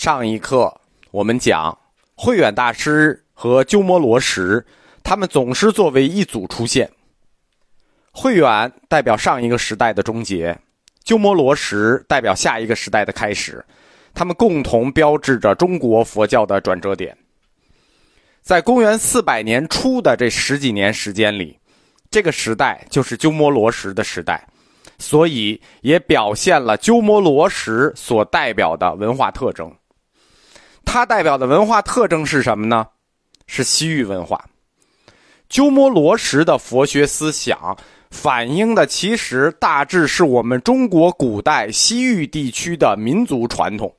上一课我们讲慧远大师和鸠摩罗什，他们总是作为一组出现。慧远代表上一个时代的终结，鸠摩罗什代表下一个时代的开始，他们共同标志着中国佛教的转折点。在公元四百年初的这十几年时间里，这个时代就是鸠摩罗什的时代。所以也表现了鸠摩罗什所代表的文化特征。它代表的文化特征是什么呢？是西域文化。鸠摩罗什的佛学思想反映的其实大致是我们中国古代西域地区的民族传统。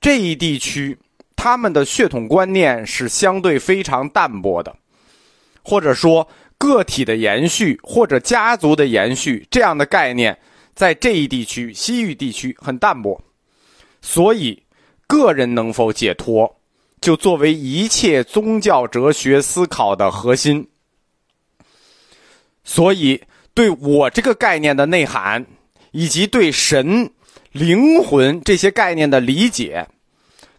这一地区他们的血统观念是相对非常淡薄的，或者说。个体的延续或者家族的延续这样的概念，在这一地区西域地区很淡薄，所以个人能否解脱，就作为一切宗教哲学思考的核心。所以，对我这个概念的内涵，以及对神、灵魂这些概念的理解，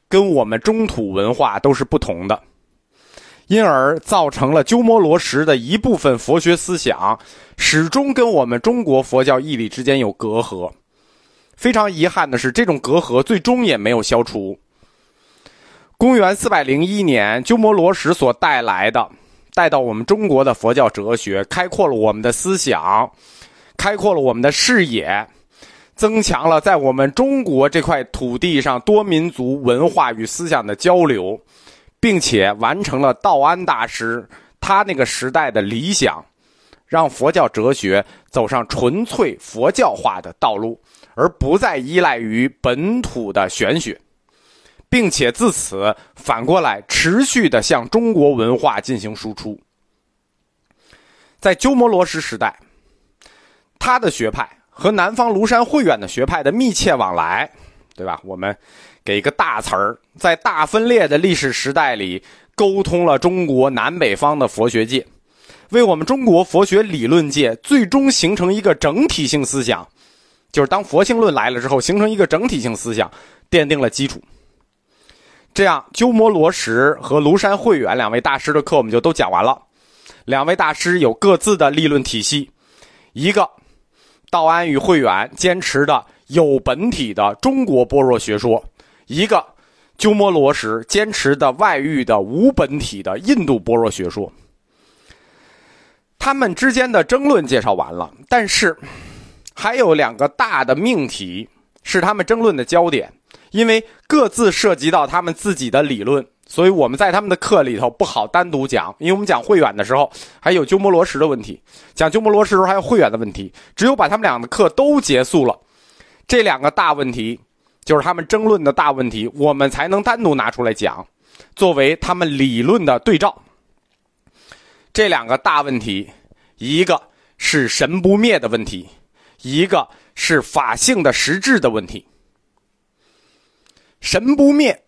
跟我们中土文化都是不同的。因而造成了鸠摩罗什的一部分佛学思想始终跟我们中国佛教义理之间有隔阂。非常遗憾的是，这种隔阂最终也没有消除。公元四百零一年，鸠摩罗什所带来的、带到我们中国的佛教哲学，开阔了我们的思想，开阔了我们的视野，增强了在我们中国这块土地上多民族文化与思想的交流。并且完成了道安大师他那个时代的理想，让佛教哲学走上纯粹佛教化的道路，而不再依赖于本土的玄学，并且自此反过来持续的向中国文化进行输出。在鸠摩罗什时代，他的学派和南方庐山慧远的学派的密切往来，对吧？我们。给一个大词儿，在大分裂的历史时代里，沟通了中国南北方的佛学界，为我们中国佛学理论界最终形成一个整体性思想，就是当佛性论来了之后，形成一个整体性思想，奠定了基础。这样，鸠摩罗什和庐山慧远两位大师的课我们就都讲完了。两位大师有各自的立论体系，一个道安与慧远坚持的有本体的中国般若学说。一个鸠摩罗什坚持的外域的无本体的印度般若学说，他们之间的争论介绍完了，但是还有两个大的命题是他们争论的焦点，因为各自涉及到他们自己的理论，所以我们在他们的课里头不好单独讲，因为我们讲慧远的时候还有鸠摩罗什的问题，讲鸠摩罗什时候还有慧远的问题，只有把他们俩的课都结束了，这两个大问题。就是他们争论的大问题，我们才能单独拿出来讲，作为他们理论的对照。这两个大问题，一个是神不灭的问题，一个是法性的实质的问题。神不灭，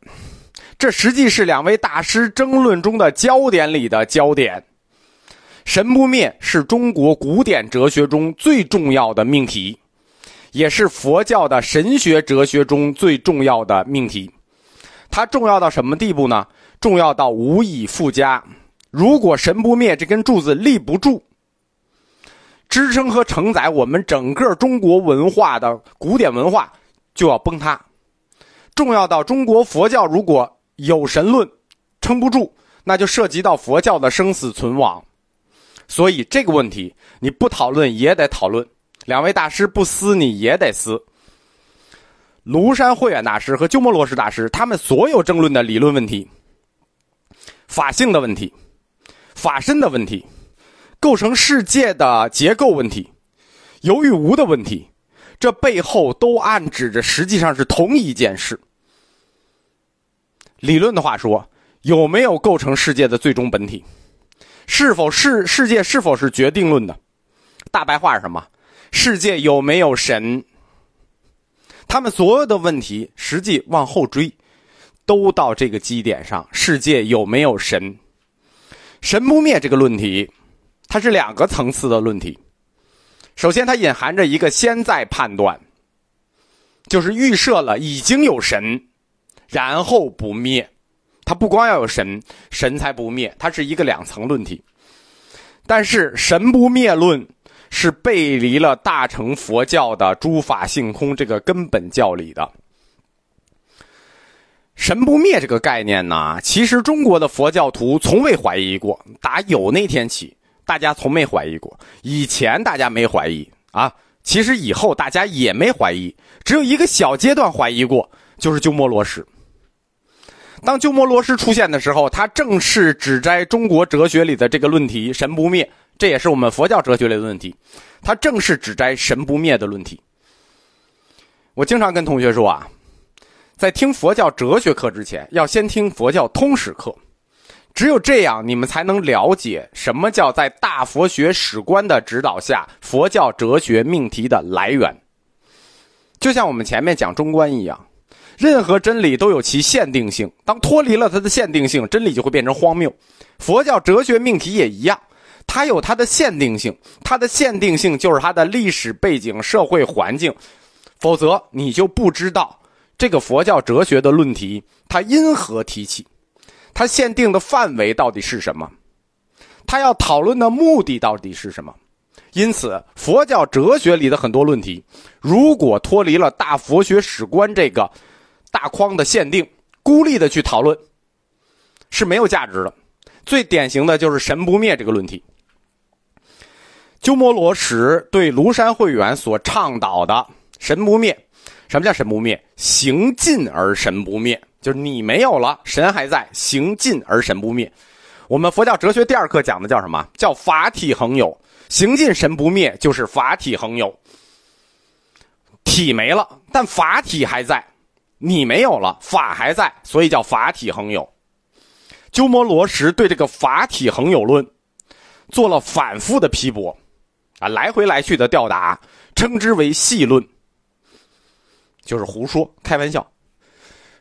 这实际是两位大师争论中的焦点里的焦点。神不灭是中国古典哲学中最重要的命题。也是佛教的神学哲学中最重要的命题，它重要到什么地步呢？重要到无以复加。如果神不灭这根柱子立不住，支撑和承载我们整个中国文化的古典文化就要崩塌。重要到中国佛教如果有神论撑不住，那就涉及到佛教的生死存亡。所以这个问题你不讨论也得讨论。两位大师不撕你也得撕。庐山慧远大师和鸠摩罗什大师，他们所有争论的理论问题、法性的问题、法身的问题、构成世界的结构问题、有与无的问题，这背后都暗指着实际上是同一件事。理论的话说，有没有构成世界的最终本体？是否是世界是否是决定论的？大白话是什么？世界有没有神？他们所有的问题，实际往后追，都到这个基点上：世界有没有神？神不灭这个论题，它是两个层次的论题。首先，它隐含着一个先在判断，就是预设了已经有神，然后不灭。它不光要有神，神才不灭，它是一个两层论题。但是神不灭论是背离了大乘佛教的诸法性空这个根本教理的。神不灭这个概念呢，其实中国的佛教徒从未怀疑过。打有那天起，大家从没怀疑过。以前大家没怀疑啊，其实以后大家也没怀疑，只有一个小阶段怀疑过，就是鸠摩罗什。当鸠摩罗什出现的时候，他正是指摘中国哲学里的这个论题“神不灭”，这也是我们佛教哲学里的问题。他正是指摘“神不灭”的论题。我经常跟同学说啊，在听佛教哲学课之前，要先听佛教通史课，只有这样，你们才能了解什么叫在大佛学史观的指导下，佛教哲学命题的来源。就像我们前面讲中观一样。任何真理都有其限定性，当脱离了它的限定性，真理就会变成荒谬。佛教哲学命题也一样，它有它的限定性，它的限定性就是它的历史背景、社会环境，否则你就不知道这个佛教哲学的论题它因何提起，它限定的范围到底是什么，它要讨论的目的到底是什么。因此，佛教哲学里的很多论题，如果脱离了大佛学史观这个。大框的限定，孤立的去讨论是没有价值的。最典型的就是“神不灭”这个论题。鸠摩罗什对庐山慧远所倡导的“神不灭”，什么叫“神不灭”？行尽而神不灭，就是你没有了，神还在；行尽而神不灭。我们佛教哲学第二课讲的叫什么？叫法体恒有。行尽神不灭，就是法体恒有。体没了，但法体还在。你没有了，法还在，所以叫法体恒有。鸠摩罗什对这个法体恒有论做了反复的批驳，啊，来回来去的吊打，称之为戏论，就是胡说，开玩笑。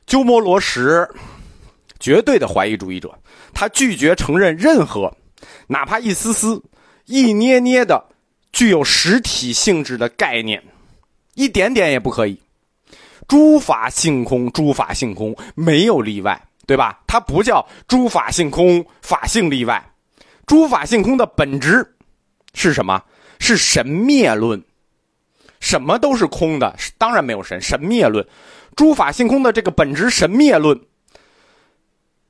鸠摩罗什绝对的怀疑主义者，他拒绝承认任何哪怕一丝丝、一捏捏的具有实体性质的概念，一点点也不可以。诸法性空，诸法性空，没有例外，对吧？它不叫诸法性空，法性例外。诸法性空的本质是什么？是神灭论。什么都是空的，当然没有神。神灭论，诸法性空的这个本质神灭论，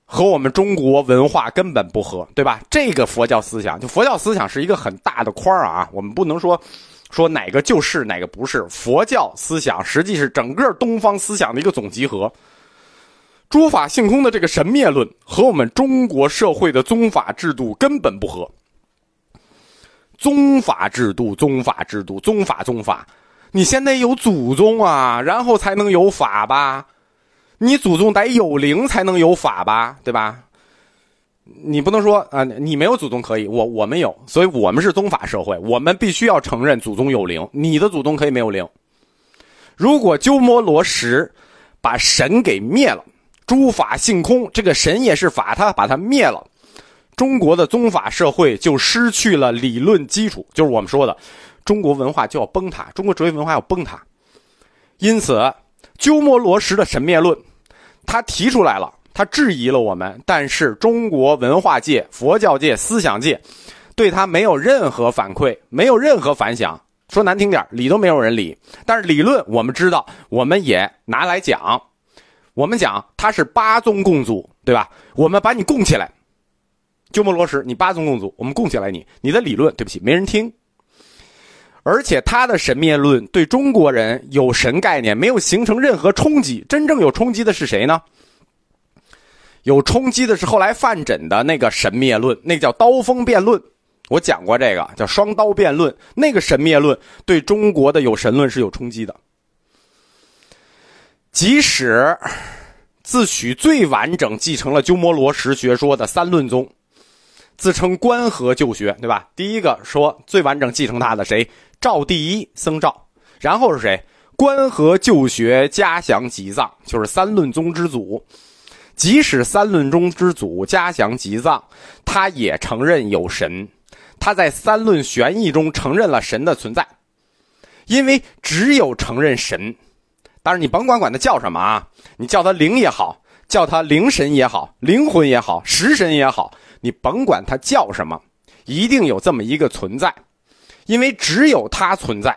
和我们中国文化根本不合，对吧？这个佛教思想，就佛教思想是一个很大的框啊，我们不能说。说哪个就是哪个不是？佛教思想实际是整个东方思想的一个总集合。诸法性空的这个神灭论和我们中国社会的宗法制度根本不合。宗法制度，宗法制度，宗法宗法，你先得有祖宗啊，然后才能有法吧？你祖宗得有灵才能有法吧？对吧？你不能说啊，你没有祖宗可以，我我们有，所以我们是宗法社会，我们必须要承认祖宗有灵。你的祖宗可以没有灵。如果鸠摩罗什把神给灭了，诸法性空，这个神也是法，他把它灭了，中国的宗法社会就失去了理论基础，就是我们说的中国文化就要崩塌，中国哲学文化要崩塌。因此，鸠摩罗什的神灭论，他提出来了。他质疑了我们，但是中国文化界、佛教界、思想界对他没有任何反馈，没有任何反响。说难听点理都没有人理。但是理论我们知道，我们也拿来讲。我们讲他是八宗共祖，对吧？我们把你供起来，鸠摩罗什，你八宗共祖，我们供起来你，你的理论，对不起，没人听。而且他的神灭论对中国人有神概念没有形成任何冲击，真正有冲击的是谁呢？有冲击的是后来范缜的那个神灭论，那叫刀锋辩论，我讲过这个叫双刀辩论。那个神灭论对中国的有神论是有冲击的。即使自诩最完整继承了鸠摩罗什学说的三论宗，自称关河旧学，对吧？第一个说最完整继承他的谁？赵第一僧赵，然后是谁？关河旧学嘉祥吉藏，就是三论宗之祖。即使三论宗之祖嘉祥吉藏，他也承认有神，他在三论玄义中承认了神的存在，因为只有承认神，当然你甭管管他叫什么啊，你叫他灵也好，叫他灵神也好，灵魂也好，食神也好，你甭管他叫什么，一定有这么一个存在，因为只有它存在，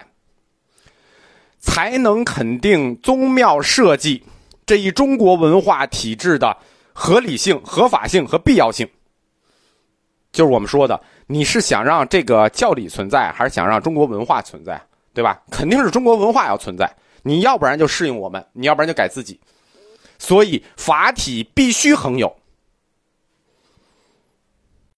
才能肯定宗庙设计这一中国文化体制的合理性、合法性和必要性。就是我们说的，你是想让这个教理存在，还是想让中国文化存在，对吧？肯定是中国文化要存在。你要不然就适应我们，你要不然就改自己。所以法体必须恒有，